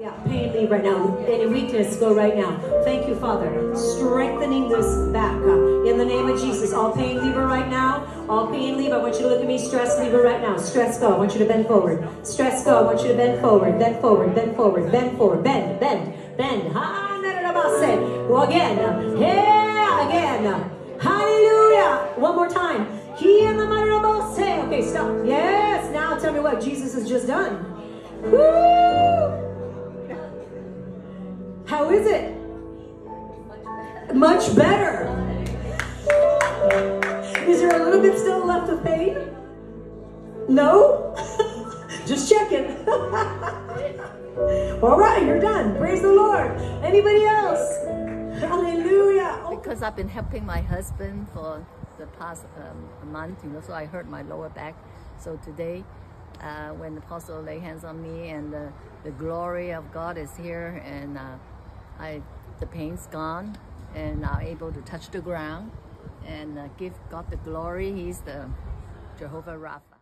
Yeah, pain leave right now. Any weakness, go right now. Thank you, Father. Strengthening this back. in the name of Jesus. All pain leave right now. All pain leave. I want you to look at me. Stress leave right now. Stress go. I want you to bend forward. Stress go. I want you to bend forward. Bend forward. Bend forward. Bend forward. Bend. Bend. Bend. Go again. Yeah, again. Hallelujah. One more time. He and the mighty say. Okay, stop. Yes. Now tell me what Jesus has just done. Woo! Is it? Much better. Is there a little bit still left of pain? No? Just checking. All right, you're done. Praise the Lord. Anybody else? Hallelujah. Oh, because I've been helping my husband for the past um, month, you know, so I hurt my lower back. So today, uh, when the apostle lay hands on me and the, the glory of God is here and uh, I, the pain's gone and I'm able to touch the ground and uh, give God the glory. He's the Jehovah Rapha.